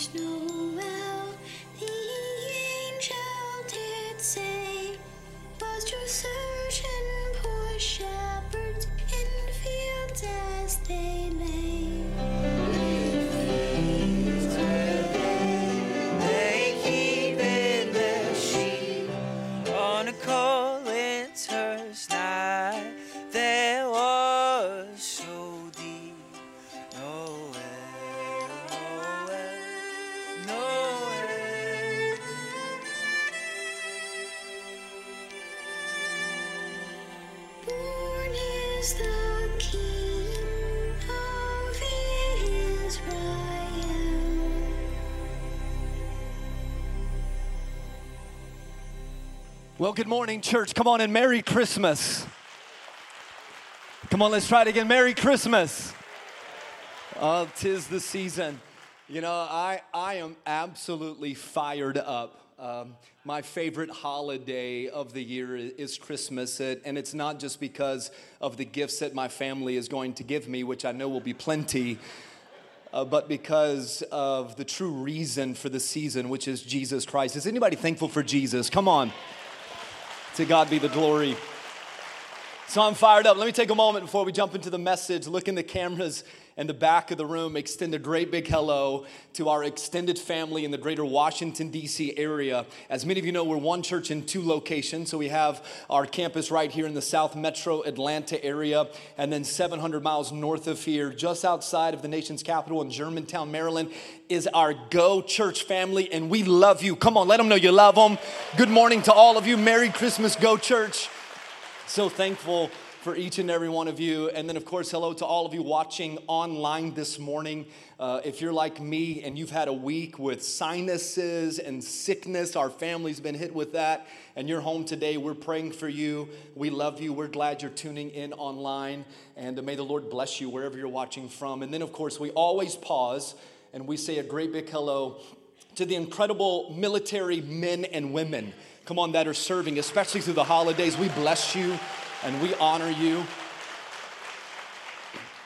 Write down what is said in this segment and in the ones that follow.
There's no Well, good morning, church. Come on and Merry Christmas. Come on, let's try it again. Merry Christmas. Oh, tis the season. You know, I, I am absolutely fired up. Um, my favorite holiday of the year is Christmas, and it's not just because of the gifts that my family is going to give me, which I know will be plenty, uh, but because of the true reason for the season, which is Jesus Christ. Is anybody thankful for Jesus? Come on. To God be the glory. So I'm fired up. Let me take a moment before we jump into the message. Look in the cameras in the back of the room. Extend a great big hello to our extended family in the greater Washington, D.C. area. As many of you know, we're one church in two locations. So we have our campus right here in the South Metro Atlanta area, and then 700 miles north of here, just outside of the nation's capital in Germantown, Maryland, is our Go Church family, and we love you. Come on, let them know you love them. Good morning to all of you. Merry Christmas, Go Church. So thankful for each and every one of you. And then, of course, hello to all of you watching online this morning. Uh, if you're like me and you've had a week with sinuses and sickness, our family's been hit with that, and you're home today, we're praying for you. We love you. We're glad you're tuning in online. And may the Lord bless you wherever you're watching from. And then, of course, we always pause and we say a great big hello to the incredible military men and women, come on, that are serving, especially through the holidays. We bless you and we honor you.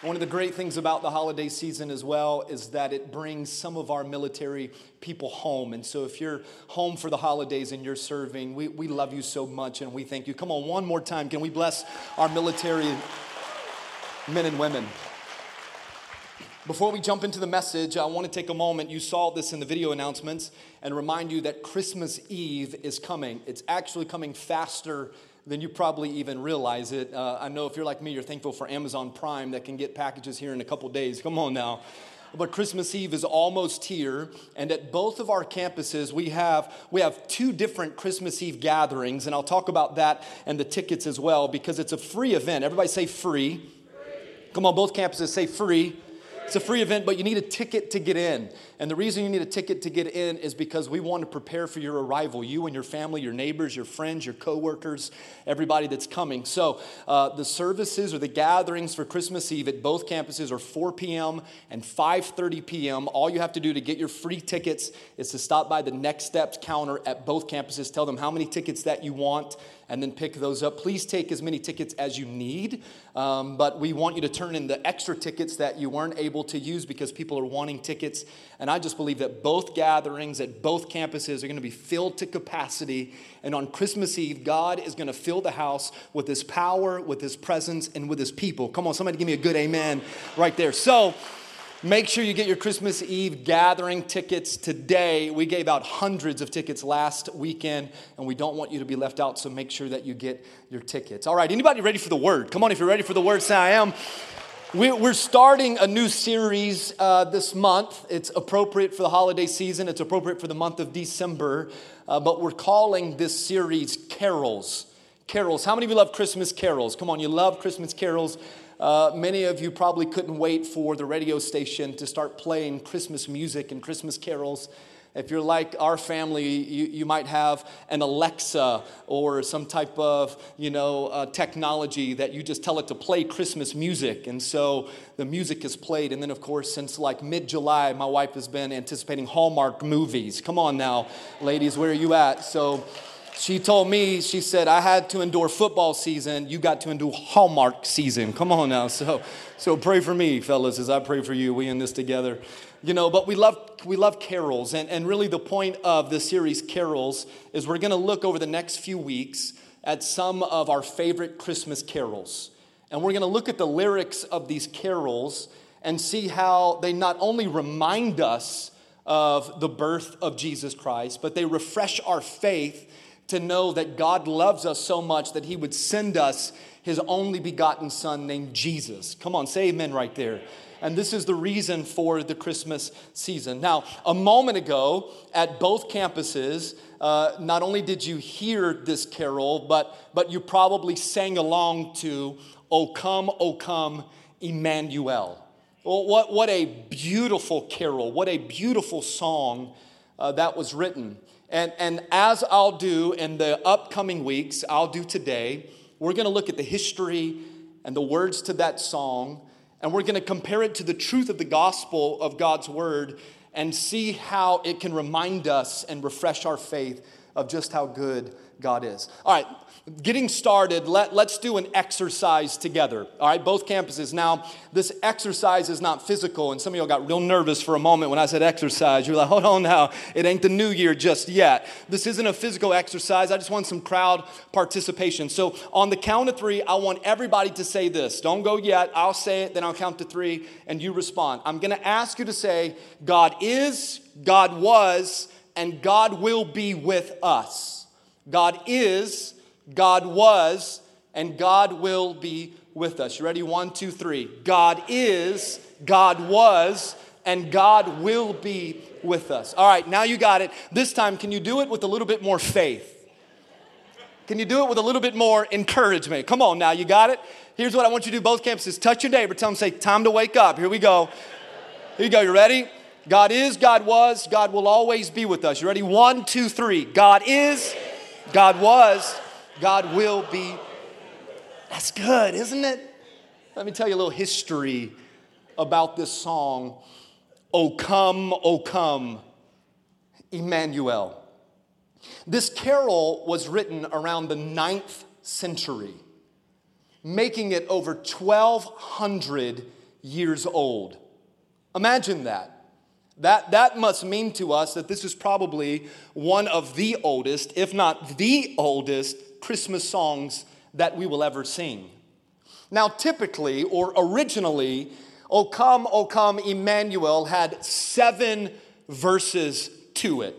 One of the great things about the holiday season as well is that it brings some of our military people home. And so if you're home for the holidays and you're serving, we, we love you so much and we thank you. Come on, one more time. Can we bless our military men and women? Before we jump into the message, I want to take a moment. You saw this in the video announcements and remind you that Christmas Eve is coming. It's actually coming faster than you probably even realize it. Uh, I know if you're like me, you're thankful for Amazon Prime that can get packages here in a couple days. Come on now. But Christmas Eve is almost here, and at both of our campuses, we have we have two different Christmas Eve gatherings, and I'll talk about that and the tickets as well because it's a free event. Everybody say free. Come on, both campuses say free. It's a free event, but you need a ticket to get in. And the reason you need a ticket to get in is because we want to prepare for your arrival. You and your family, your neighbors, your friends, your coworkers, everybody that's coming. So uh, the services or the gatherings for Christmas Eve at both campuses are 4 p.m. and 5:30 p.m. All you have to do to get your free tickets is to stop by the Next Steps counter at both campuses. Tell them how many tickets that you want and then pick those up. Please take as many tickets as you need, um, but we want you to turn in the extra tickets that you weren't able to use because people are wanting tickets. And I just believe that both gatherings at both campuses are going to be filled to capacity. And on Christmas Eve, God is going to fill the house with His power, with His presence, and with His people. Come on, somebody give me a good amen right there. So, Make sure you get your Christmas Eve gathering tickets today. We gave out hundreds of tickets last weekend, and we don't want you to be left out, so make sure that you get your tickets. All right, anybody ready for the word? Come on, if you're ready for the word, say I am. We- We're starting a new series uh, this month. It's appropriate for the holiday season, it's appropriate for the month of December, uh, but we're calling this series Carols. Carols. How many of you love Christmas carols? Come on, you love Christmas carols. Uh, many of you probably couldn't wait for the radio station to start playing Christmas music and Christmas carols. If you're like our family, you, you might have an Alexa or some type of, you know, uh, technology that you just tell it to play Christmas music. And so the music is played. And then, of course, since like mid-July, my wife has been anticipating Hallmark movies. Come on now, ladies, where are you at? So she told me, she said, I had to endure football season. You got to endure Hallmark season. Come on now. So, so pray for me, fellas, as I pray for you. We in this together. you know, but we love, we love carols. And, and really, the point of the series, Carols, is we're going to look over the next few weeks at some of our favorite Christmas carols. And we're going to look at the lyrics of these carols and see how they not only remind us of the birth of Jesus Christ, but they refresh our faith to know that God loves us so much that He would send us His only begotten Son named Jesus. Come on, say amen right there. And this is the reason for the Christmas season. Now, a moment ago at both campuses, uh, not only did you hear this carol, but, but you probably sang along to O Come, O Come, Emmanuel. Well, what, what a beautiful carol, what a beautiful song uh, that was written. And, and as I'll do in the upcoming weeks, I'll do today, we're going to look at the history and the words to that song and we're going to compare it to the truth of the gospel of God's word and see how it can remind us and refresh our faith of just how good God is. All right, getting started, let, let's do an exercise together. All right, both campuses. Now, this exercise is not physical, and some of y'all got real nervous for a moment when I said exercise. You're like, hold on now, it ain't the new year just yet. This isn't a physical exercise. I just want some crowd participation. So, on the count of three, I want everybody to say this. Don't go yet. I'll say it, then I'll count to three, and you respond. I'm gonna ask you to say, God is, God was, and God will be with us. God is, God was, and God will be with us. You ready? One, two, three. God is, God was, and God will be with us. All right, now you got it. This time, can you do it with a little bit more faith? Can you do it with a little bit more encouragement? Come on now, you got it? Here's what I want you to do both campuses. Touch your neighbor, tell them, say, time to wake up. Here we go. Here you go, you ready? God is, God was, God will always be with us. You ready? One, two, three. God is, God was, God will be. That's good, isn't it? Let me tell you a little history about this song, O Come, O Come, Emmanuel. This carol was written around the ninth century, making it over 1,200 years old. Imagine that. That, that must mean to us that this is probably one of the oldest, if not the oldest, Christmas songs that we will ever sing. Now, typically or originally, O Come, O Come, Emmanuel had seven verses to it.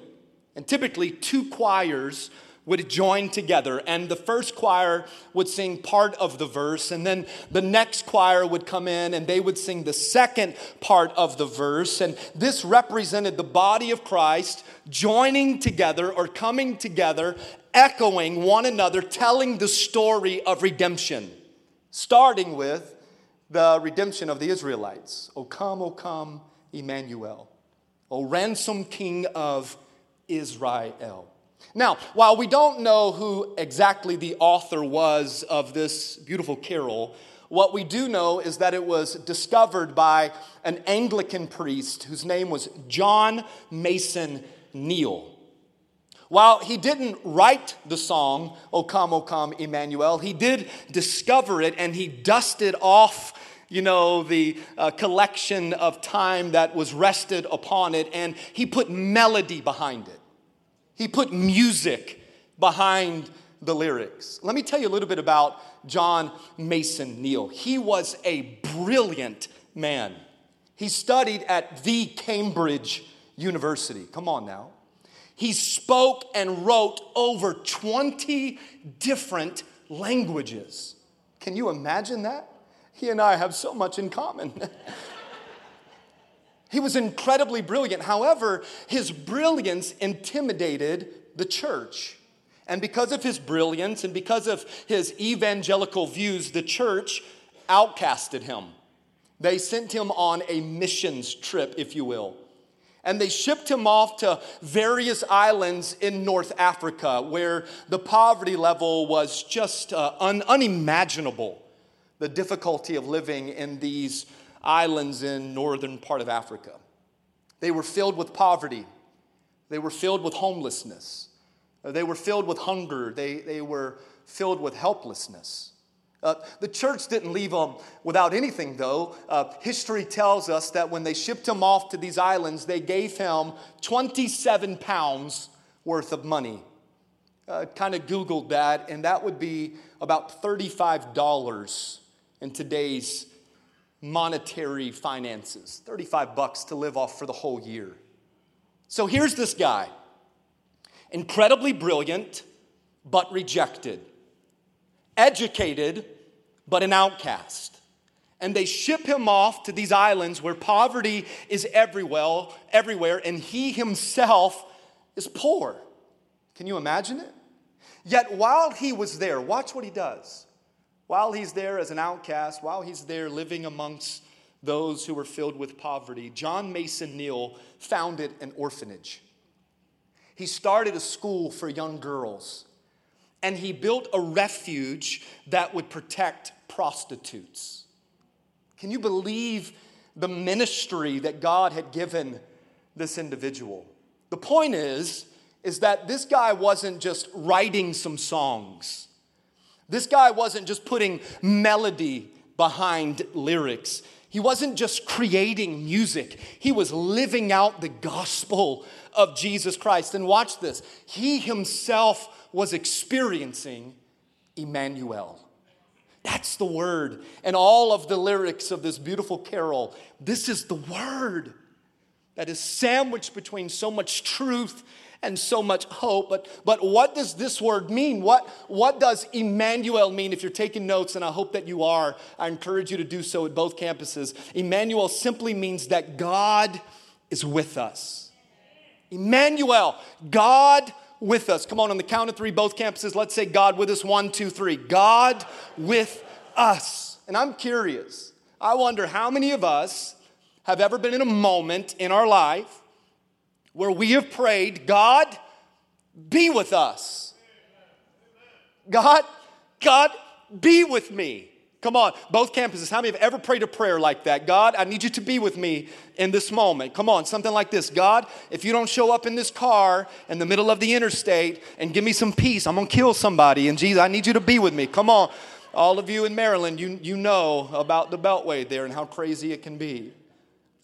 And typically, two choirs would join together, and the first choir would sing part of the verse, and then the next choir would come in and they would sing the second part of the verse. And this represented the body of Christ joining together or coming together, echoing one another, telling the story of redemption, starting with the redemption of the Israelites. O come, O come, Emmanuel. O ransom king of Israel. Now, while we don't know who exactly the author was of this beautiful carol, what we do know is that it was discovered by an Anglican priest whose name was John Mason Neale. While he didn't write the song, O Come, O Come, Emmanuel, he did discover it and he dusted off, you know, the uh, collection of time that was rested upon it and he put melody behind it. He put music behind the lyrics. Let me tell you a little bit about John Mason Neale. He was a brilliant man. He studied at the Cambridge University. Come on now. He spoke and wrote over 20 different languages. Can you imagine that? He and I have so much in common. he was incredibly brilliant. However, his brilliance intimidated the church. And because of his brilliance and because of his evangelical views, the church outcasted him. They sent him on a missions trip, if you will. And they shipped him off to various islands in North Africa where the poverty level was just uh, un- unimaginable. The difficulty of living in these islands in northern part of Africa. They were filled with poverty. They were filled with homelessness. They were filled with hunger. They, they were filled with helplessness. Uh, the church didn't leave them without anything, though. Uh, history tells us that when they shipped him off to these islands, they gave him 27 pounds worth of money. Uh, kind of Googled that, and that would be about $35 in today's monetary finances. 35 bucks to live off for the whole year. So here's this guy, incredibly brilliant, but rejected, educated, but an outcast. And they ship him off to these islands where poverty is everywhere, everywhere, and he himself is poor. Can you imagine it? Yet while he was there, watch what he does. While he's there as an outcast, while he's there living amongst those who were filled with poverty, John Mason Neale founded an orphanage. He started a school for young girls, and he built a refuge that would protect prostitutes. Can you believe the ministry that God had given this individual? The point is, is that this guy wasn't just writing some songs. This guy wasn't just putting melody behind lyrics. He wasn't just creating music, he was living out the gospel of Jesus Christ. And watch this he himself was experiencing Emmanuel. That's the word. And all of the lyrics of this beautiful carol, this is the word that is sandwiched between so much truth and so much hope. But, but what does this word mean? What, what does Emmanuel mean? If you're taking notes, and I hope that you are, I encourage you to do so at both campuses. Emmanuel simply means that God is with us. Emmanuel, God with us. Come on, on the count of three, both campuses, let's say God with us. One, two, three. God with us. And I'm curious, I wonder how many of us have ever been in a moment in our life where we have prayed, God, be with us. God, God, be with me. Come on, both campuses. How many have ever prayed a prayer like that? God, I need you to be with me in this moment. Come on, something like this. God, if you don't show up in this car in the middle of the interstate and give me some peace, I'm gonna kill somebody. And Jesus, I need you to be with me. Come on. All of you in Maryland, you, you know about the Beltway there and how crazy it can be.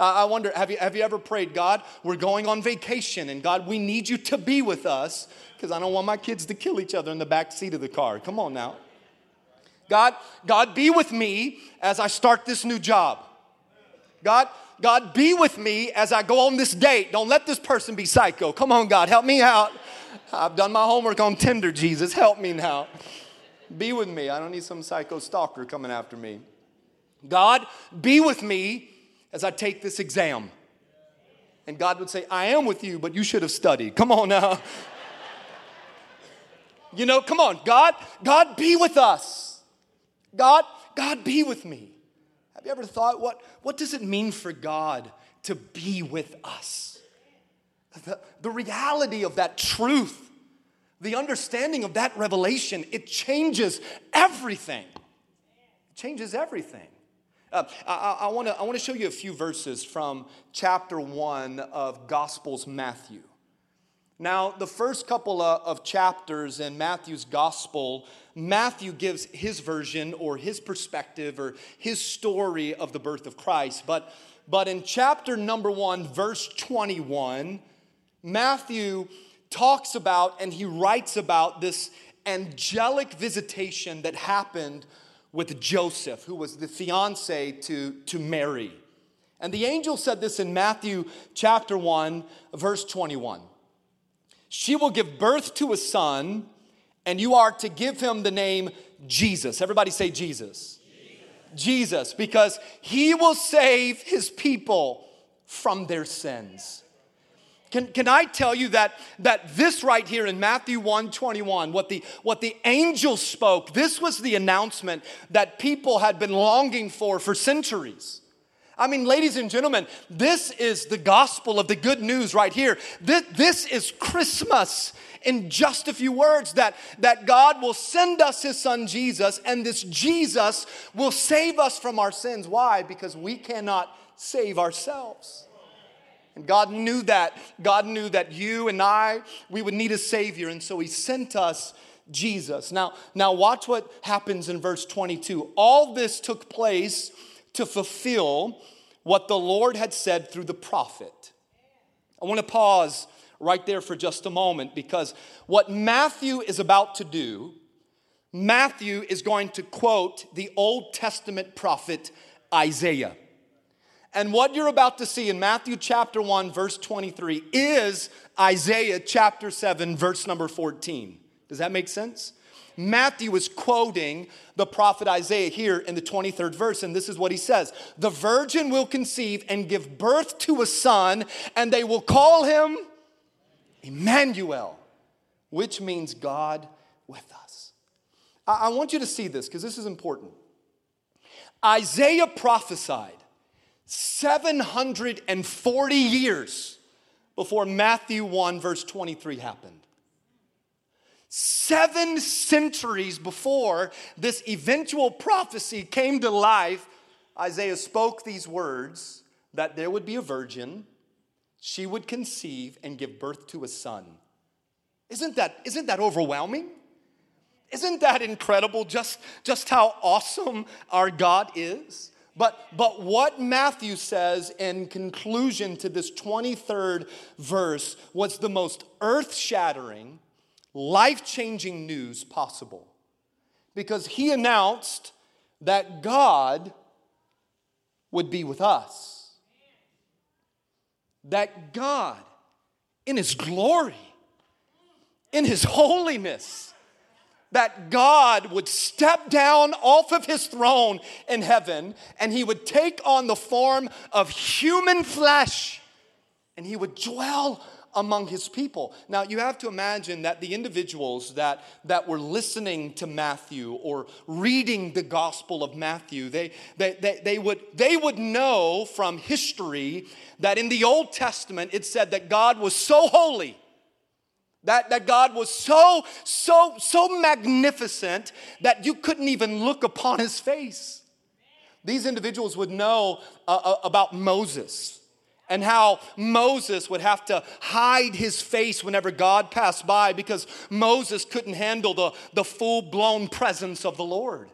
I wonder, have you, have you ever prayed, God, we're going on vacation, and God, we need you to be with us because I don't want my kids to kill each other in the back seat of the car. Come on now. God, God, be with me as I start this new job. God, God, be with me as I go on this date. Don't let this person be psycho. Come on, God, help me out. I've done my homework on Tinder, Jesus. Help me now. Be with me. I don't need some psycho stalker coming after me. God, be with me as I take this exam. And God would say, I am with you, but you should have studied. Come on now. you know, come on. God, God be with us. God, God be with me. Have you ever thought what, what does it mean for God to be with us? The, the reality of that truth, the understanding of that revelation, it changes everything. It changes everything. Uh, I, want to I wanna show you a few verses from chapter 1 of Gospels Matthew. Now, the first couple of chapters in Matthew's gospel, Matthew gives his version or his perspective or his story of the birth of Christ. But, but in chapter number one, verse 21, Matthew talks about and he writes about this angelic visitation that happened with Joseph, who was the fiance to, to Mary. And the angel said this in Matthew chapter 1, verse 21. She will give birth to a son, and you are to give him the name Jesus. Everybody say Jesus. Jesus, Jesus because he will save his people from their sins. Can, can I tell you that, that this right here in Matthew 1 21, what the, what the angel spoke, this was the announcement that people had been longing for for centuries. I mean, ladies and gentlemen, this is the gospel of the good news right here. This, this is Christmas in just a few words that, that God will send us his son Jesus, and this Jesus will save us from our sins. Why? Because we cannot save ourselves. And God knew that. God knew that you and I, we would need a Savior. And so He sent us Jesus. Now, now watch what happens in verse 22. All this took place to fulfill what the Lord had said through the prophet. I want to pause right there for just a moment because what Matthew is about to do, Matthew is going to quote the Old Testament prophet Isaiah. And what you're about to see in Matthew chapter 1, verse 23, is Isaiah chapter 7, verse number 14. Does that make sense? Matthew is quoting the prophet Isaiah here in the 23rd verse, and this is what he says The virgin will conceive and give birth to a son, and they will call him Emmanuel, which means God with us. I, I want you to see this because this is important. Isaiah prophesied 740 years before Matthew 1, verse 23 happened. Seven centuries before this eventual prophecy came to life, Isaiah spoke these words that there would be a virgin, she would conceive and give birth to a son. Isn't that, isn't that overwhelming? Isn't that incredible just, just how awesome our God is? But, but what Matthew says in conclusion to this 23rd verse was the most earth shattering, life changing news possible. Because he announced that God would be with us. That God, in his glory, in his holiness, that God would step down off of his throne in heaven and he would take on the form of human flesh and he would dwell among his people. Now, you have to imagine that the individuals that, that were listening to Matthew or reading the Gospel of Matthew, they, they, they, they, would, they would know from history that in the Old Testament it said that God was so holy that, that God was so, so, so magnificent that you couldn't even look upon his face. These individuals would know uh, uh, about Moses and how Moses would have to hide his face whenever God passed by because Moses couldn't handle the, the full blown presence of the Lord.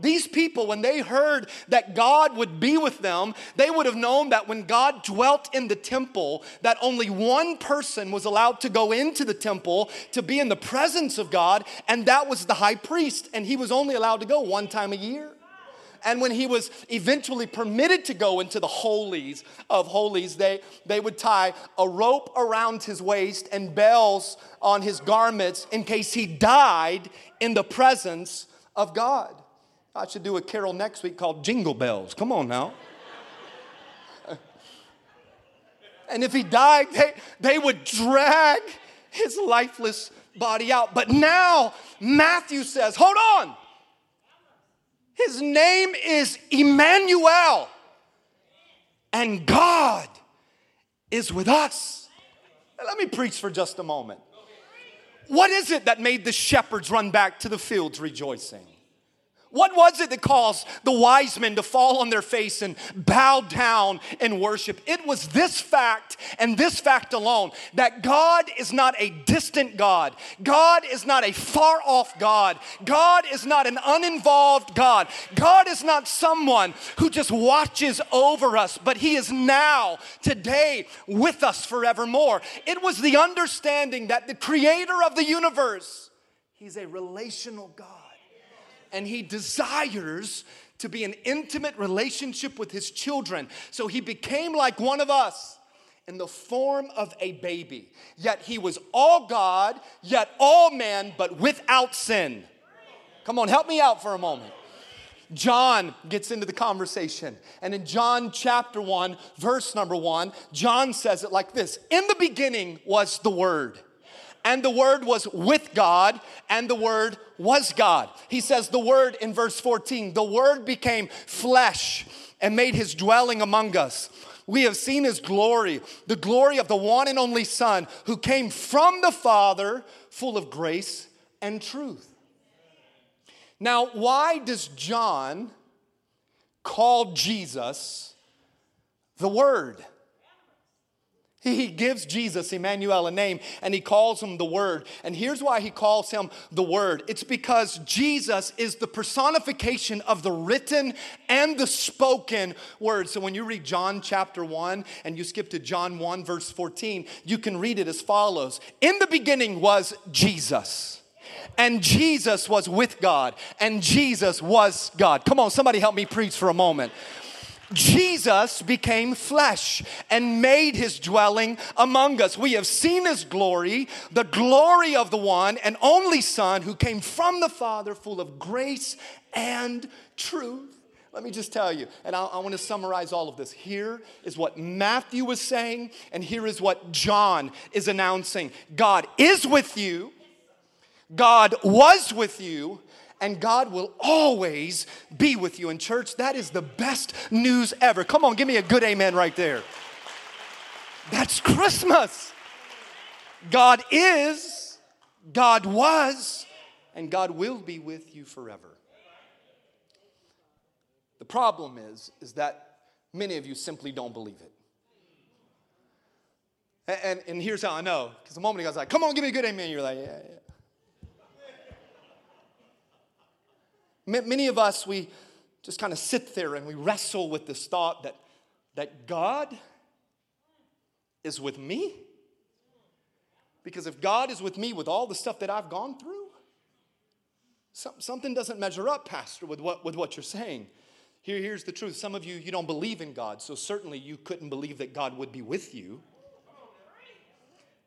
These people, when they heard that God would be with them, they would have known that when God dwelt in the temple, that only one person was allowed to go into the temple to be in the presence of God, and that was the high priest, and he was only allowed to go one time a year. And when he was eventually permitted to go into the holies of holies, they, they would tie a rope around his waist and bells on his garments in case he died in the presence of God. I should do a carol next week called Jingle Bells. Come on now. and if he died, they, they would drag his lifeless body out. But now Matthew says, hold on. His name is Emmanuel, and God is with us. Let me preach for just a moment. What is it that made the shepherds run back to the fields rejoicing? What was it that caused the wise men to fall on their face and bow down and worship? It was this fact and this fact alone that God is not a distant God. God is not a far off God. God is not an uninvolved God. God is not someone who just watches over us, but He is now, today, with us forevermore. It was the understanding that the creator of the universe, He's a relational God and he desires to be an intimate relationship with his children. So he became like one of us in the form of a baby. Yet he was all God, yet all man, but without sin. Come on, help me out for a moment. John gets into the conversation. And in John chapter 1, verse number 1, John says it like this In the beginning was the Word and the Word was with God, and the Word was God. He says the Word in verse 14, the Word became flesh and made his dwelling among us. We have seen his glory, the glory of the one and only Son who came from the Father, full of grace and truth. Now, why does John call Jesus the Word? He gives Jesus, Emmanuel, a name and he calls him the Word. And here's why he calls him the Word it's because Jesus is the personification of the written and the spoken word. So when you read John chapter 1 and you skip to John 1, verse 14, you can read it as follows In the beginning was Jesus. And Jesus was with God, and Jesus was God. Come on, somebody help me preach for a moment. Jesus became flesh and made his dwelling among us. We have seen his glory, the glory of the one and only Son who came from the Father, full of grace and truth. Let me just tell you, and I, I want to summarize all of this. Here is what Matthew was saying, and here is what John is announcing God is with you, God was with you, and God will always be with you. In church, that is the best news ever. Come on, give me a good amen right there. That's Christmas. God is, God was, and God will be with you forever. The problem is, is that many of you simply don't believe it. And, and, and here's how I know, because the moment ago I was like, come on, give me a good amen. You're like, yeah, yeah. Many of us, we just kind of sit there and we wrestle with this thought that, that God is with me. Because if God is with me with all the stuff that I've gone through, some, something doesn't measure up, Pastor, with what, with what you're saying. Here, here's the truth. Some of you, you don't believe in God, so certainly you couldn't believe that God would be with you.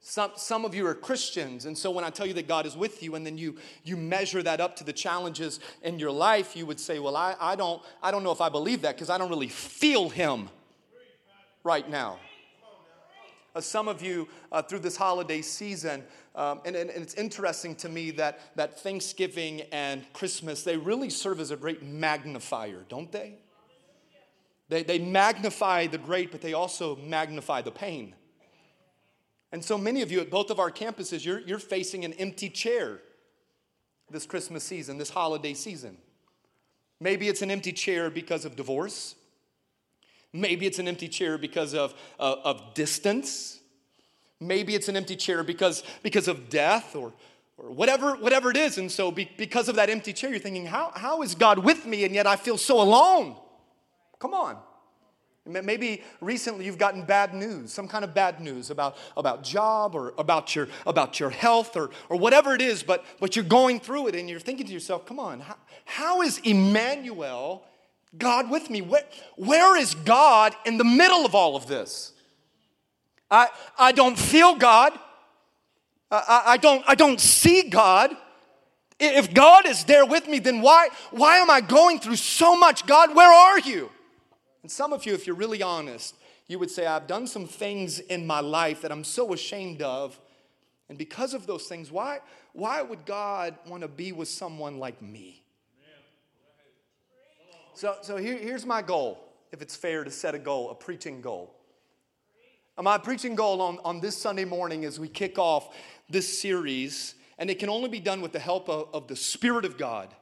Some, some of you are Christians, and so when I tell you that God is with you, and then you, you measure that up to the challenges in your life, you would say, Well, I, I, don't, I don't know if I believe that because I don't really feel Him right now. Uh, some of you uh, through this holiday season, um, and, and, and it's interesting to me that, that Thanksgiving and Christmas, they really serve as a great magnifier, don't they? They, they magnify the great, but they also magnify the pain. And so many of you at both of our campuses, you're, you're facing an empty chair this Christmas season, this holiday season. Maybe it's an empty chair because of divorce. Maybe it's an empty chair because of, uh, of distance. Maybe it's an empty chair because, because of death or, or whatever, whatever it is. And so, be, because of that empty chair, you're thinking, how, how is God with me and yet I feel so alone? Come on. Maybe recently you've gotten bad news, some kind of bad news about, about job or about your, about your health or, or whatever it is, but, but you're going through it and you're thinking to yourself, come on, how, how is Emmanuel, God with me? Where, where is God in the middle of all of this? I, I don't feel God. I, I, don't, I don't see God. If God is there with me, then why, why am I going through so much? God, where are you? And some of you, if you're really honest, you would say, I've done some things in my life that I'm so ashamed of. And because of those things, why, why would God want to be with someone like me? So, so here, here's my goal, if it's fair to set a goal, a preaching goal. My preaching goal on, on this Sunday morning as we kick off this series, and it can only be done with the help of, of the Spirit of God.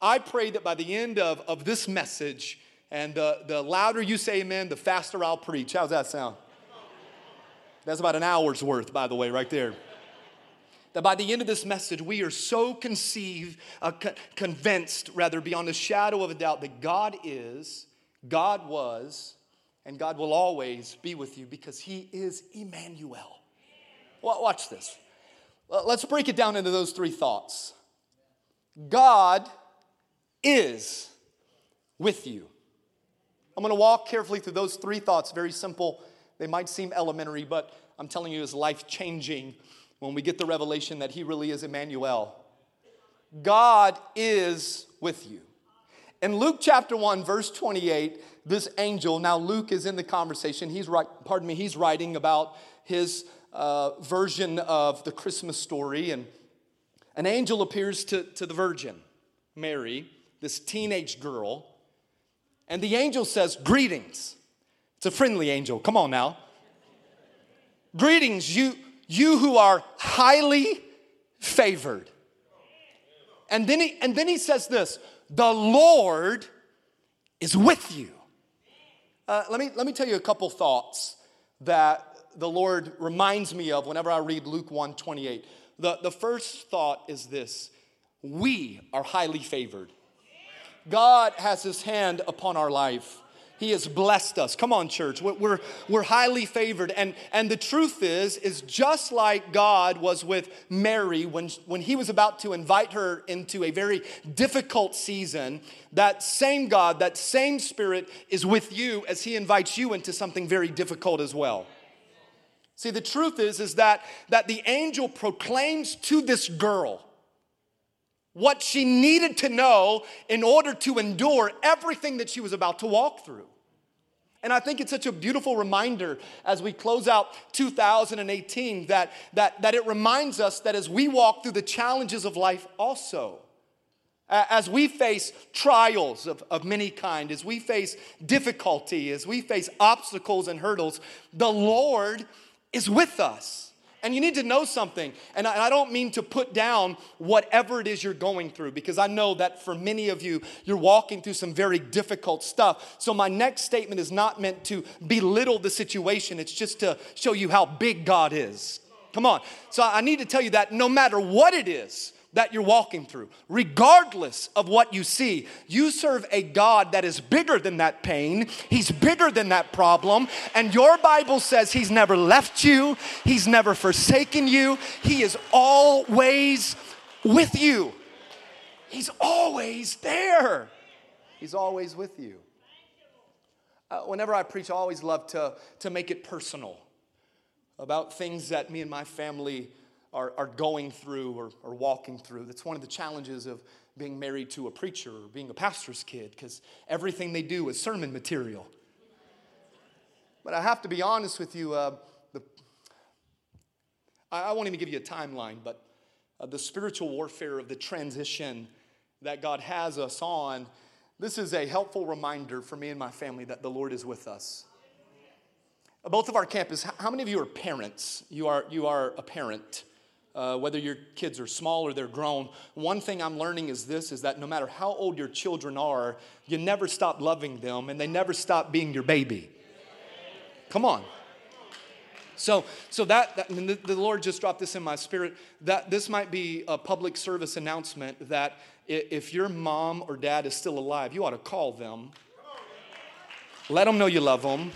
I pray that by the end of, of this message, and the, the louder you say amen, the faster I'll preach. How's that sound? That's about an hour's worth, by the way, right there. That by the end of this message, we are so conceived, uh, co- convinced, rather, beyond a shadow of a doubt, that God is, God was, and God will always be with you because He is Emmanuel. Wa- Watch this. Let's break it down into those three thoughts. God is with you. I'm going to walk carefully through those three thoughts, very simple. They might seem elementary, but I'm telling you, it's life changing when we get the revelation that He really is Emmanuel. God is with you. In Luke chapter 1, verse 28, this angel, now Luke is in the conversation. He's right, pardon me, he's writing about his uh, version of the Christmas story. And an angel appears to, to the virgin, Mary, this teenage girl. And the angel says, Greetings. It's a friendly angel. Come on now. Greetings, you, you who are highly favored. And then, he, and then he says this the Lord is with you. Uh, let, me, let me tell you a couple thoughts that the Lord reminds me of whenever I read Luke 1 28. The, the first thought is this we are highly favored. God has his hand upon our life. He has blessed us. Come on, church. We're, we're, highly favored. And, and the truth is, is just like God was with Mary when, when he was about to invite her into a very difficult season, that same God, that same spirit is with you as he invites you into something very difficult as well. See, the truth is, is that, that the angel proclaims to this girl, what she needed to know in order to endure everything that she was about to walk through. And I think it's such a beautiful reminder as we close out 2018 that, that, that it reminds us that as we walk through the challenges of life also, as we face trials of, of many kind, as we face difficulty, as we face obstacles and hurdles, the Lord is with us. And you need to know something. And I, don't mean to put down whatever it is you're going through, because I know that for many of you, you're walking through some very difficult stuff. So my next statement is not meant to belittle the situation, it's just to show you how big God is. Come on. So I need to tell you that no matter what it is, that you're walking through, regardless of what you see. You serve a God that is bigger than that pain, He's bigger than that problem, and your Bible says He's never left you, He's never forsaken you, He is always with you. He's always there. He's always with you. Uh, whenever I preach, I always love to, to make it personal about things that me and my family are, are going through or, or walking through. That's one of the challenges of being married to a preacher or being a pastor's kid, because everything they do is sermon material. But I have to be honest with you, uh, the, I, I, won't even give you a timeline, but uh, the spiritual warfare of the transition that God has us on, this is a helpful reminder for me and my family that the Lord is with us. Both of our campus, how many of you are parents? You are, you are a parent uh, whether your kids are small or they're grown one thing i'm learning is this is that no matter how old your children are you never stop loving them and they never stop being your baby. Come on. So so that, that the, the lord just dropped this in my spirit that this might be a public service announcement that if your mom or dad is still alive you ought to call them. Let them know you love them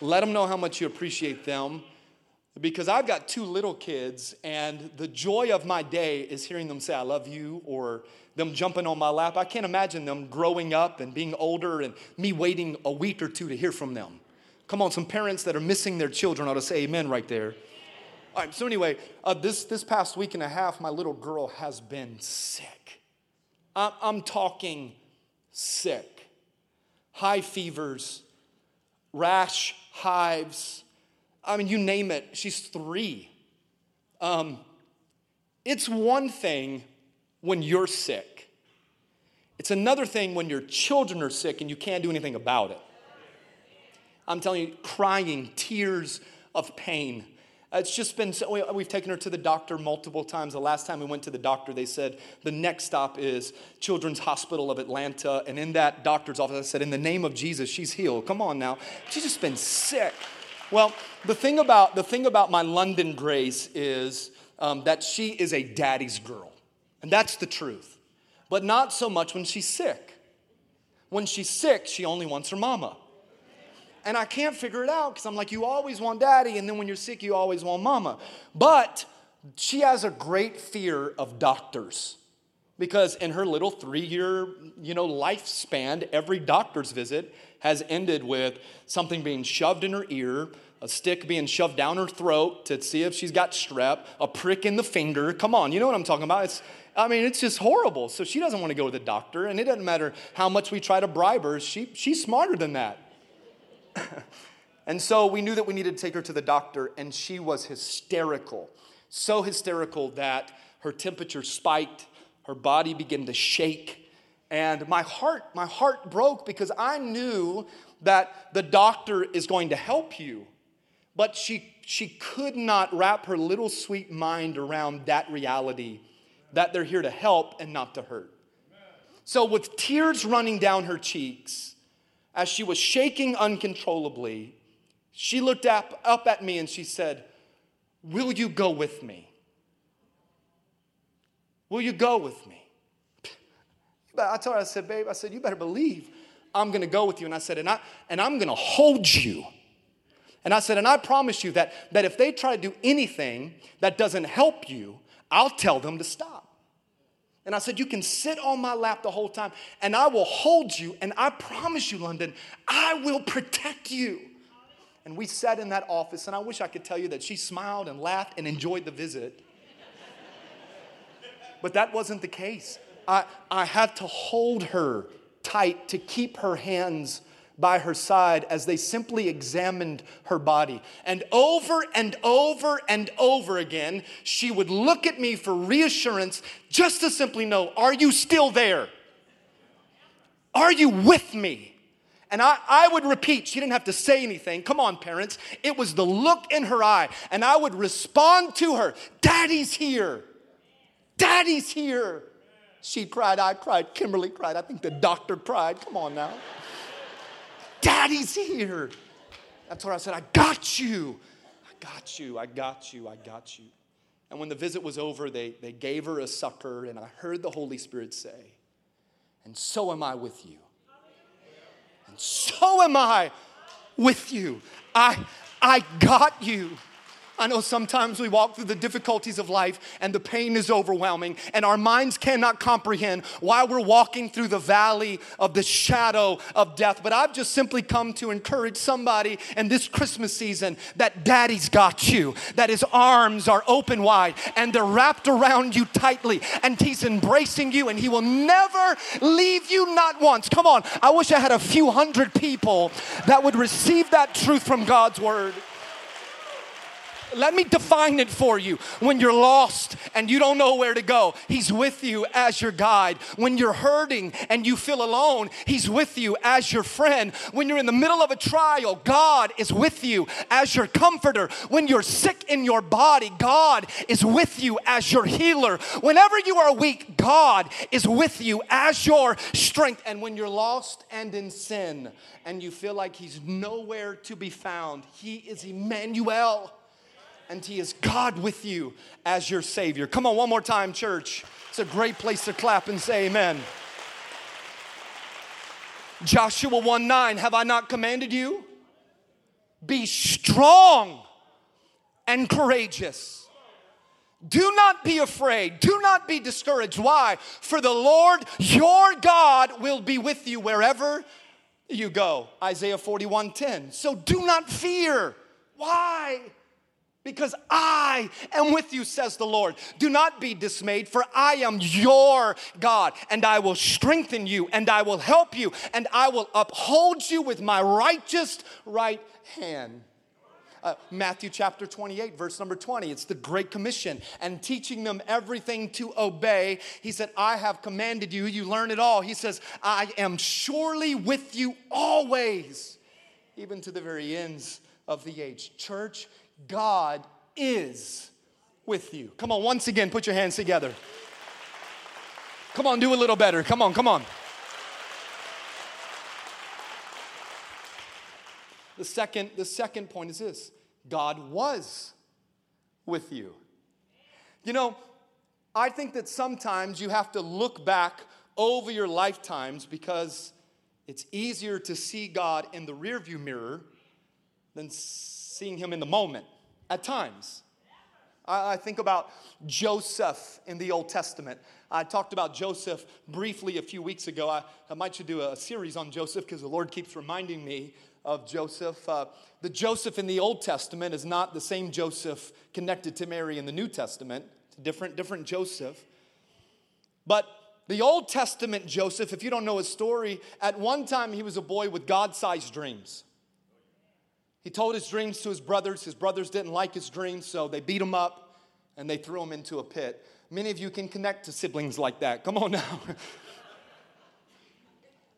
let them know how much you appreciate them because I've got two little kids, and the joy of my day is hearing them say, I love you, or them jumping on my lap. I can't imagine them growing up and being older and me waiting a week or two to hear from them. Come on, some parents that are missing their children ought to say amen right there. All right, so anyway, uh, this, this past week and a half, my little girl has been sick. I'm, I'm talking sick. High fevers, rash, hives I mean, you name it, she's three. Um, it's one thing when you're sick, it's another thing when your children are sick and you can't do anything about it. I'm telling you, crying, tears of pain. It's just been, so, we've taken her to the doctor multiple times. The last time we went to the doctor, they said the next stop is Children's Hospital of Atlanta. And in that doctor's office, I said, In the name of Jesus, she's healed. Come on now. She's just been sick. Well, the thing about, the thing about my London Grace is um, that she is a daddy's girl. And that's the truth. But not so much when she's sick. When she's sick, she only wants her mama. And I can't figure it out because I'm like, you always want daddy, and then when you're sick, you always want mama. But she has a great fear of doctors because in her little three-year you know lifespan every doctor's visit has ended with something being shoved in her ear a stick being shoved down her throat to see if she's got strep a prick in the finger. Come on you know what i'm talking about. It's i mean it's just horrible. So she doesn't want to go to the doctor and it doesn't matter how much we try to bribe her she, she's smarter than that. And so we knew that we needed to take her to the doctor and she was hysterical. So hysterical that her temperature spiked her body began to shake. And my heart, my heart broke because I knew that the doctor is going to help you. But she, she could not wrap her little sweet mind around that reality that they're here to help and not to hurt. So, with tears running down her cheeks, as she was shaking uncontrollably, She looked up, up at me and she said, Will you go with me? Will you go with me? I told her, I said, babe, I said, you better believe I'm gonna go with you. And I said, and, I, and I'm gonna hold you. And I said, and I promise you that, that if they try to do anything that doesn't help you, I'll tell them to stop. And I said, You can sit on my lap the whole time, and I will hold you, and I promise you, London, I will protect you. And we sat in that office, and I wish I could tell you that she smiled and laughed and enjoyed the visit. But that wasn't the case. I, I had to hold her tight to keep her hands by her side as they simply examined her body. And over and over and over again, she would look at me for reassurance just to simply know, Are you still there? Are you with me? And I, I would repeat, she didn't have to say anything. Come on, parents. It was the look in her eye. And I would respond to her Daddy's here. Daddy's here. She cried, I cried, Kimberly cried, I think the doctor cried. Come on now. Daddy's here. That's where I said, I got you. I got you. I got you. I got you. And when the visit was over, they, they gave her a sucker, and I heard the Holy Spirit say, And so am I with you. And so am I with you. I, I got you. I know sometimes we walk through the difficulties of life and the pain is overwhelming, and our minds cannot comprehend why we're walking through the valley of the shadow of death. But I've just simply come to encourage somebody in this Christmas season that daddy's got you, that his arms are open wide and they're wrapped around you tightly, and he's embracing you, and he will never leave you, not once. Come on, I wish I had a few hundred people that would receive that truth from God's word. Let me define it for you. When you're lost and you don't know where to go, He's with you as your guide. When you're hurting and you feel alone, He's with you as your friend. When you're in the middle of a trial, God is with you as your comforter. When you're sick in your body, God is with you as your healer. Whenever you are weak, God is with you as your strength. And when you're lost and in sin and you feel like He's nowhere to be found, He is Emmanuel and He is God with you as your Savior. Come on, one more time, church. It's a great place to clap and say amen. Joshua 1 9, have I not commanded you? Be strong and courageous. Do not be afraid. Do not be discouraged. Why? For the Lord your God will be with you wherever you go. Isaiah 41 10. So do not fear. Why? Because I am with you, says the Lord. Do not be dismayed, for I am your God, and I will strengthen you, and I will help you, and I will uphold you with my righteous right hand. Uh, Matthew chapter 28, verse number 20. It's the Great Commission and teaching them everything to obey. He said, I have commanded you, you learn it all. He says, I am surely with you always, even to the very ends of the age. Church, God is with you. Come on, once again, put your hands together. Come on, do a little better. Come on, come on. The second, the second point is this God was with you. You know, I think that sometimes you have to look back over your lifetimes because it's easier to see God in the rearview mirror than seeing Him in the moment at times. I, I think about Joseph in the Old Testament. I talked about Joseph briefly a few weeks ago. I, I might should do a series on Joseph because the Lord keeps reminding me of Joseph. Uh, the Joseph in the Old Testament is not the same Joseph connected to Mary in the New Testament. Different, different Joseph. But the Old Testament Joseph, if you don't know his story, at one time he was a boy with God sized dreams. He told his dreams to his brothers. His brothers didn't like his dreams, so they beat him up and they threw him into a pit. Many of you can connect to siblings like that. Come on now.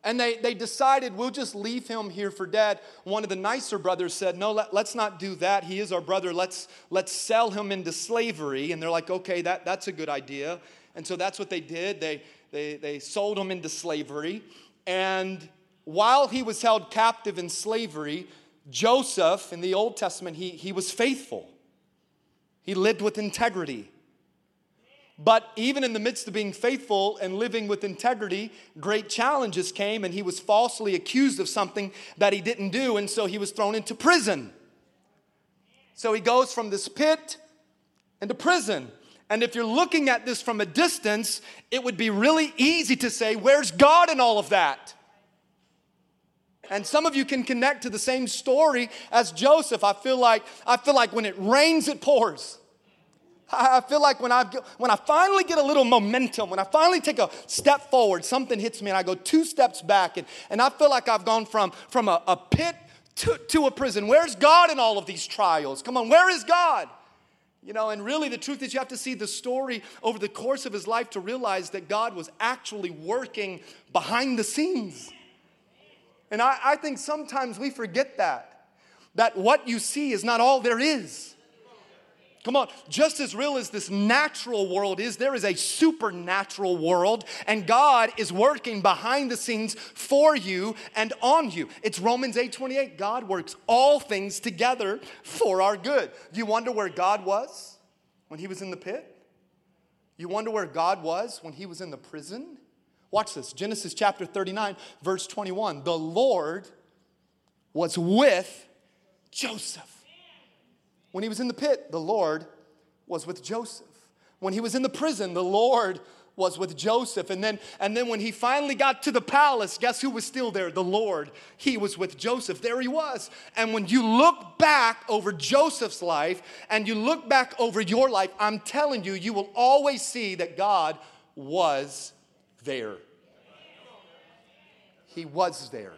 And they, they decided we'll just leave him here for dead. One of the nicer brothers said, No, let, us not do that. He is our brother. Let's, let's sell him into slavery. And they're like, Okay, that, that's a good idea. And so that's what they did. They, they, they sold him into slavery. And while he was held captive in slavery, Joseph in the Old Testament, he, he was faithful, he lived with integrity. But even in the midst of being faithful and living with integrity, great challenges came, and he was falsely accused of something that he didn't do, and so he was thrown into prison. So he goes from this pit into prison. And if you're looking at this from a distance, it would be really easy to say, Where's God in all of that? And some of you can connect to the same story as Joseph. I feel like, I feel like when it rains, it pours. I feel like when I, when I finally get a little momentum, when I finally take a step forward, something hits me and I go two steps back. And, and I feel like I've gone from, from a, a pit to, to a prison. Where's God in all of these trials? Come on, where is God? You know, and really the truth is you have to see the story over the course of his life to realize that God was actually working behind the scenes. And I, I think sometimes we forget that, that what you see is not all there is. Come on, just as real as this natural world is, there is a supernatural world, and God is working behind the scenes for you and on you. It's Romans 8 28. God works all things together for our good. Do you wonder where God was when he was in the pit? You wonder where God was when he was in the prison? Watch this Genesis chapter 39, verse 21. The Lord was with Joseph. When he was in the pit, the Lord was with Joseph. When he was in the prison, the Lord was with Joseph. And then, and then when he finally got to the palace, guess who was still there? The Lord. He was with Joseph. There he was. And when you look back over Joseph's life and you look back over your life, I'm telling you, you will always see that God was there. He was there.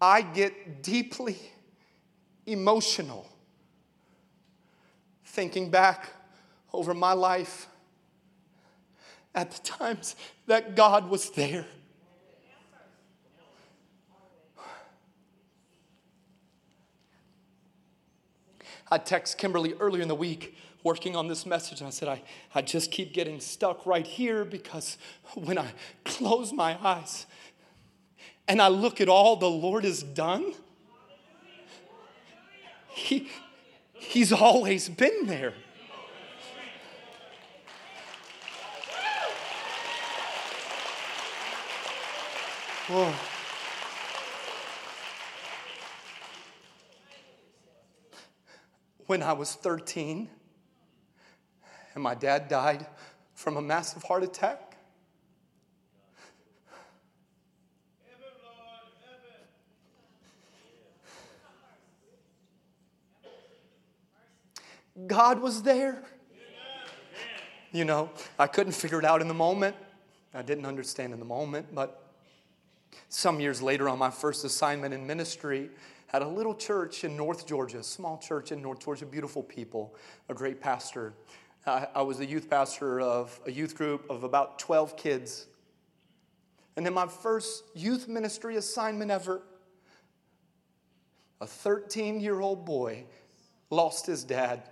I get deeply emotional thinking back over my life at the times that God was there. I text Kimberly earlier in the week working on this message, and I said, I, I just keep getting stuck right here because when I close my eyes and I look at all the Lord has done, he, He's always been there. When I was 13 and my dad died from a massive heart attack, God was there. You know, I couldn't figure it out in the moment. I didn't understand in the moment, but some years later on my first assignment in ministry at a little church in North Georgia, a small church in North Georgia, beautiful people, a great pastor. I, I was the youth pastor of a youth group of about 12 kids. And in my first youth ministry assignment ever, a 13 year old boy lost his dad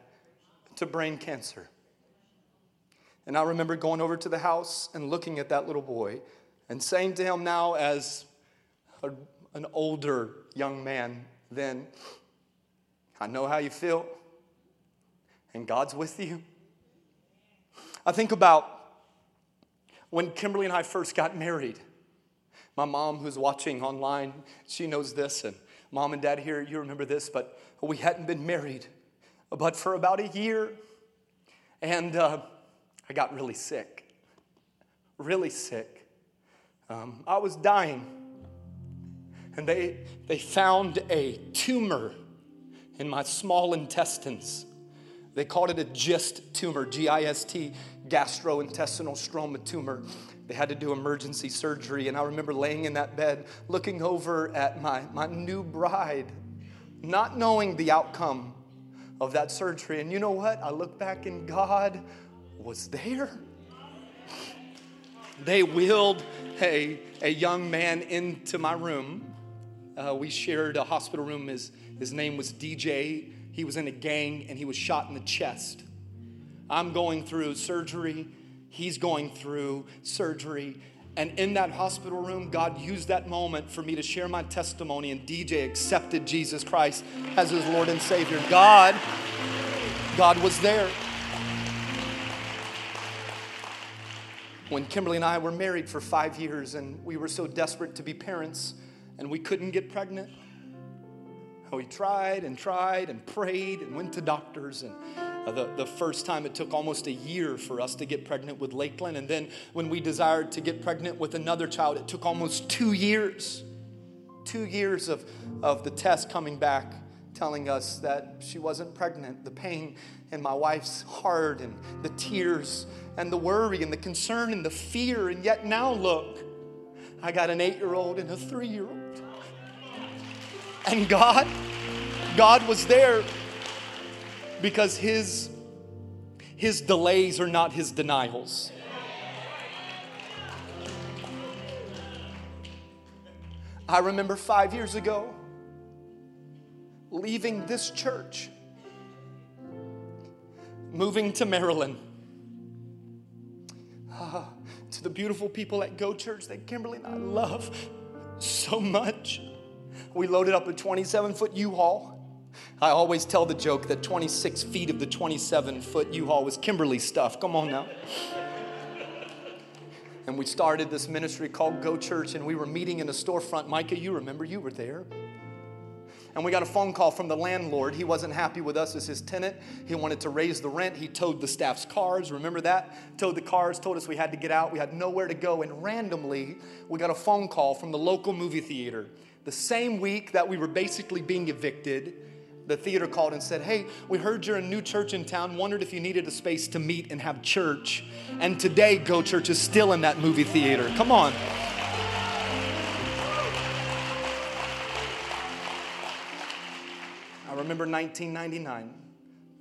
to brain cancer. And I remember going over to the house and looking at that little boy and saying to him now, as a, an older young man, then, I know how you feel, and God's with you. I think about when Kimberly and I first got married. My mom, who's watching online, she knows this, and mom and dad here, you remember this, but we hadn't been married but for about a year. And uh, I got really sick, really sick. Um, I was dying. And they, they found a tumor in my small intestines. They called it a GIST tumor, G I S T, gastrointestinal stroma tumor. They had to do emergency surgery. And I remember laying in that bed, looking over at my, my new bride, not knowing the outcome of that surgery. And you know what? I look back and God was there. They wheeled a, a young man into my room. Uh, we shared a hospital room. His, his name was DJ. He was in a gang and he was shot in the chest. I'm going through surgery. He's going through surgery. And in that hospital room, God used that moment for me to share my testimony, and DJ accepted Jesus Christ as his Lord and Savior. God, God was there. When Kimberly and I were married for five years, and we were so desperate to be parents, and we couldn't get pregnant. We tried and tried and prayed and went to doctors. And uh, the, the first time it took almost a year for us to get pregnant with Lakeland. And then when we desired to get pregnant with another child, it took almost two years. Two years of, of the test coming back telling us that she wasn't pregnant. The pain in my wife's heart and the tears and the worry and the concern and the fear. And yet now look, I got an eight year old and a three year old. And God, God was there because his, his delays are not his denials. I remember five years ago leaving this church, moving to Maryland. Ah, to the beautiful people at Go Church that Kimberly and I love so much. We loaded up a 27 foot U Haul. I always tell the joke that 26 feet of the 27 foot U Haul was Kimberly stuff. Come on now. And we started this ministry called Go Church, and we were meeting in a storefront. Micah, you remember, you were there. And we got a phone call from the landlord. He wasn't happy with us as his tenant. He wanted to raise the rent. He towed the staff's cars. Remember that? Towed the cars, told us we had to get out. We had nowhere to go. And randomly, we got a phone call from the local movie theater. The same week that we were basically being evicted, the theater called and said, Hey, we heard you're a new church in town, wondered if you needed a space to meet and have church. And today, Go Church is still in that movie theater. Come on. I remember 1999.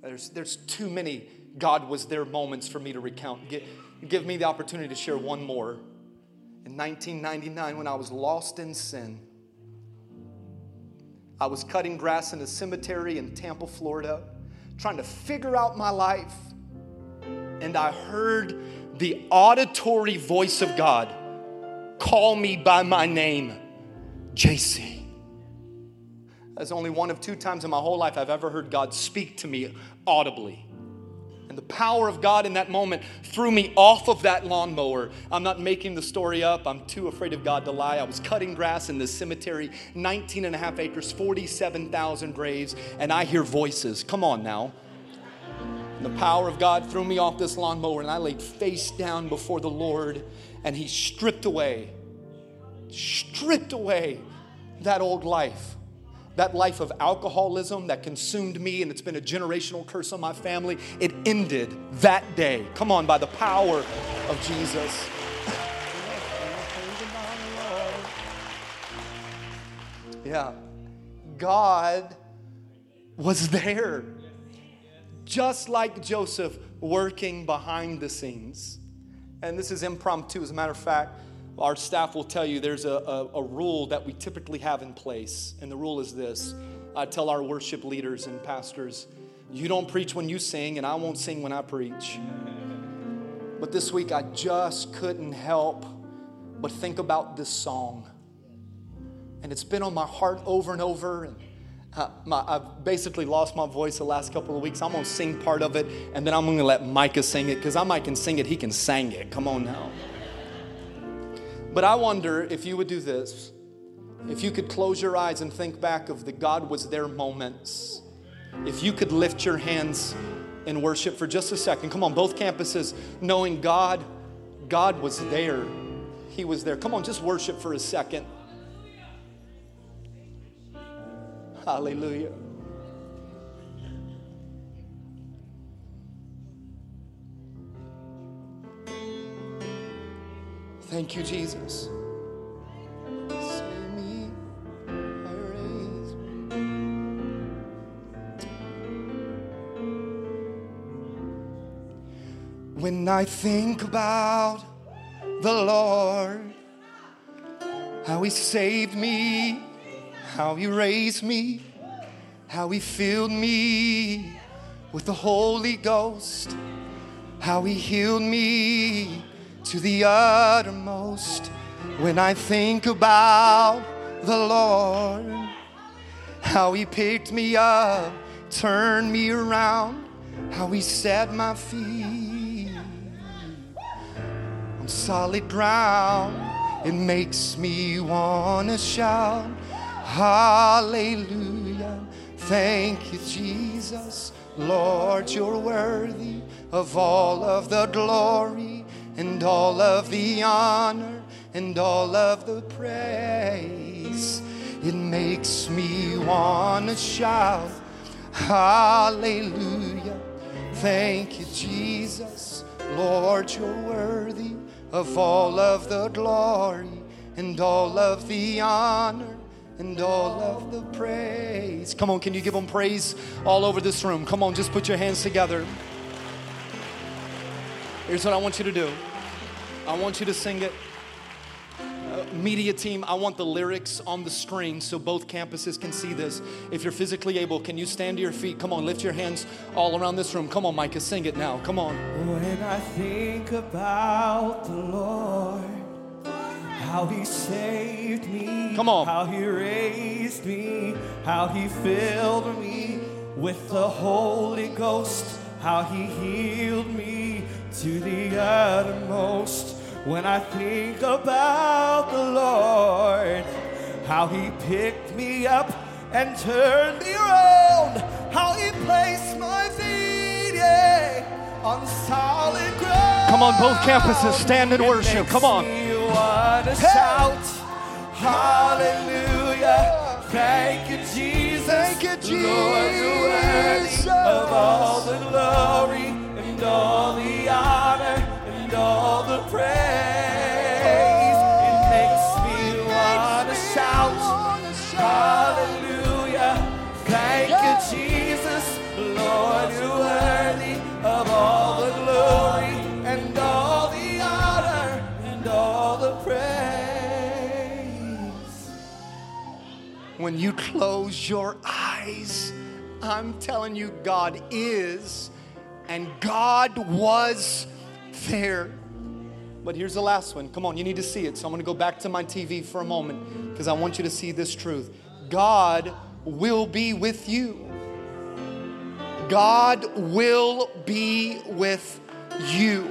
There's, there's too many God was there moments for me to recount. Give, give me the opportunity to share one more. In 1999, when I was lost in sin, I was cutting grass in a cemetery in Tampa, Florida, trying to figure out my life. And I heard the auditory voice of God call me by my name, JC. That's only one of two times in my whole life I've ever heard God speak to me audibly. And the power of God in that moment threw me off of that lawnmower. I'm not making the story up. I'm too afraid of God to lie. I was cutting grass in this cemetery, 19 and a half acres, 47,000 graves, and I hear voices. Come on now. And the power of God threw me off this lawnmower, and I laid face down before the Lord, and He stripped away, stripped away that old life that life of alcoholism that consumed me and it's been a generational curse on my family, it ended that day. Come on, by the power of Jesus. yeah, God was there, just like Joseph, working behind the scenes. And this is impromptu, as a matter of fact our staff will tell you there's a, a, a, rule that we typically have in place. And the rule is this I tell our worship leaders and pastors, you don't preach when you sing, and I won't sing when I preach. But this week, I just couldn't help but think about this song. And it's been on my heart over and over. And uh, my, I've basically lost my voice the last couple of weeks. I'm going to sing part of it, and then I'm going to let Micah sing it because I might can sing it. He can sing it. Come on now. But I wonder if you would do this. If you could close your eyes and think back of the God was there moments. If you could lift your hands in worship for just a second. Come on, both campuses, knowing God, God was there. He was there. Come on, just worship for a second. Hallelujah. Thank you, Jesus. When I think about the Lord, how He saved me, how He raised me, how He filled me with the Holy Ghost, how He healed me to the uttermost when I think about the Lord. How he picked me up, turned me around, how he set my feet on solid ground. It makes me wanna shout, Hallelujah. Thank you, Jesus. Lord, you're worthy of all of the glory and all of the honor and all of the praise. It makes me wanna shout, Hallelujah. Thank you, Jesus. Lord, you're worthy of all of the glory and all of the honor and all of the praise. Come on, can you give them praise all over this room? Come on, just put your hands together. Here's what I want you to do I want you to sing it. Uh, media team, I want the lyrics on the screen so both campuses can see this. If you're physically able, can you stand to your feet? Come on, lift your hands all around this room. Come on, Micah, sing it now. Come on. When I think about the Lord, how he saved me, Come on. how he raised me, how he filled me with the Holy Ghost, how he healed me to the uttermost. When I think about the Lord, how he picked me up and turned me around, how he placed my feet yeah, on solid ground. Come on, both campuses, stand and It worship. Come on. wanna shout, Hallelujah! Thank you, Jesus. Thank you, Lord, Jesus. of When you close your eyes, I'm telling you, God is and God was there. But here's the last one. Come on, you need to see it. So I'm going to go back to my TV for a moment because I want you to see this truth. God will be with you. God will be with you.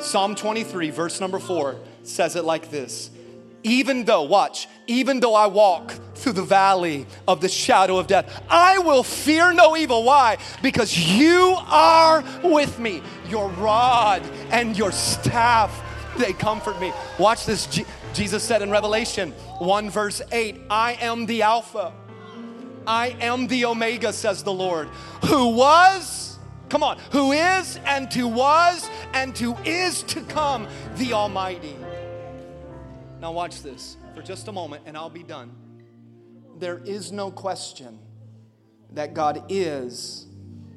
Psalm 23, verse number 4 says it like this Even though, watch, even though I walk through the valley of the shadow of death, I will fear no evil. Why? Because you are with me. Your rod and your staff, they comfort me. Watch this. Je- Jesus said in Revelation 1, verse 8, I am the Alpha. I am the Omega, says the Lord, who was, come on, who is and who was and who is to come, the Almighty. Now, watch this for just a moment and I'll be done. There is no question that God is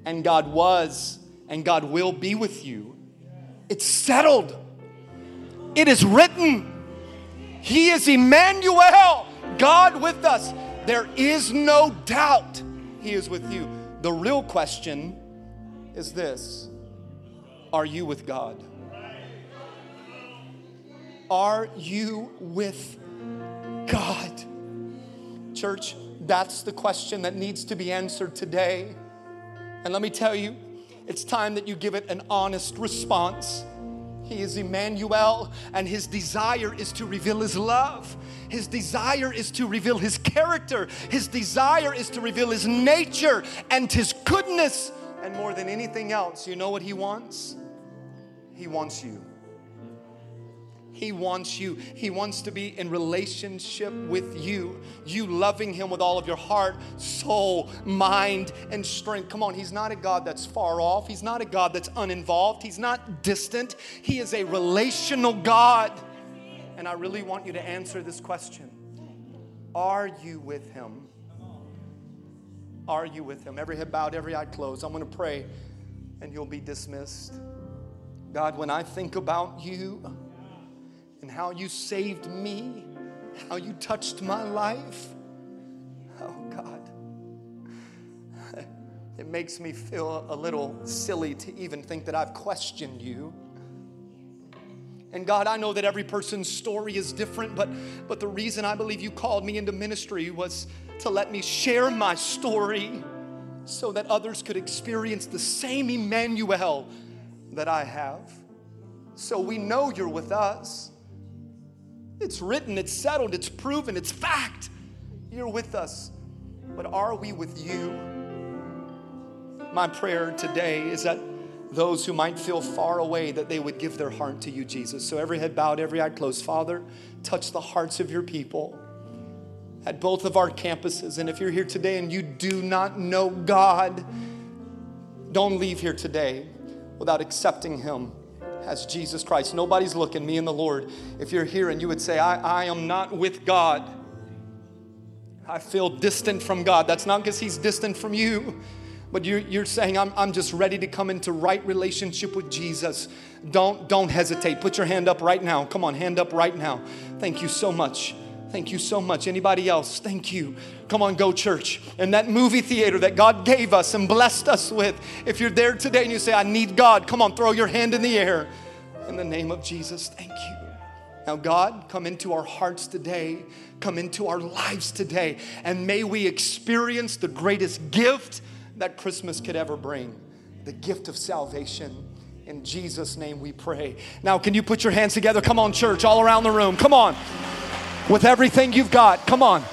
and God was and God will be with you. It's settled, it is written. He is Emmanuel, God with us. There is no doubt He is with you. The real question is this Are you with God? Are you with God? Church, that's the question that needs to be answered today. And let me tell you, it's time that you give it an honest response. He is Emmanuel, and his desire is to reveal his love. His desire is to reveal his character. His desire is to reveal his nature and his goodness. And more than anything else, you know what he wants? He wants you. He wants you. He wants to be in relationship with you. You loving Him with all of your heart, soul, mind, and strength. Come on, He's not a God that's far off. He's not a God that's uninvolved. He's not distant. He is a relational God. And I really want you to answer this question Are you with Him? Are you with Him? Every head bowed, every eye closed. I'm going to pray and you'll be dismissed. God, when I think about you, how you saved me, how you touched my life. Oh God. It makes me feel a little silly to even think that I've questioned you. And God, I know that every person's story is different, but, but the reason I believe you called me into ministry was to let me share my story so that others could experience the same Emmanuel that I have. So we know you're with us. It's written, it's settled, it's proven, it's fact. You're with us. But are we with you? My prayer today is that those who might feel far away that they would give their heart to you, Jesus. So every head bowed, every eye closed. Father, touch the hearts of your people at both of our campuses. And if you're here today and you do not know God, don't leave here today without accepting Him as Jesus Christ. Nobody's looking, me and the Lord. If you're here and you would say, I, I am not with God, I feel distant from God, that's not because He's distant from you. But you're, you're saying, I'm, I'm just ready to come into right relationship with Jesus. Don't, don't hesitate. Put your hand up right now. Come on, hand up right now. Thank you so much. Thank you so much. Anybody else? Thank you. Come on, go church. And that movie theater that God gave us and blessed us with, if you're there today and you say, I need God, come on, throw your hand in the air. In the name of Jesus, thank you. Now, God, come into our hearts today, come into our lives today, and may we experience the greatest gift that Christmas could ever bring the gift of salvation. In Jesus' name we pray. Now, can you put your hands together? Come on, church, all around the room. Come on with everything you've got. Come on.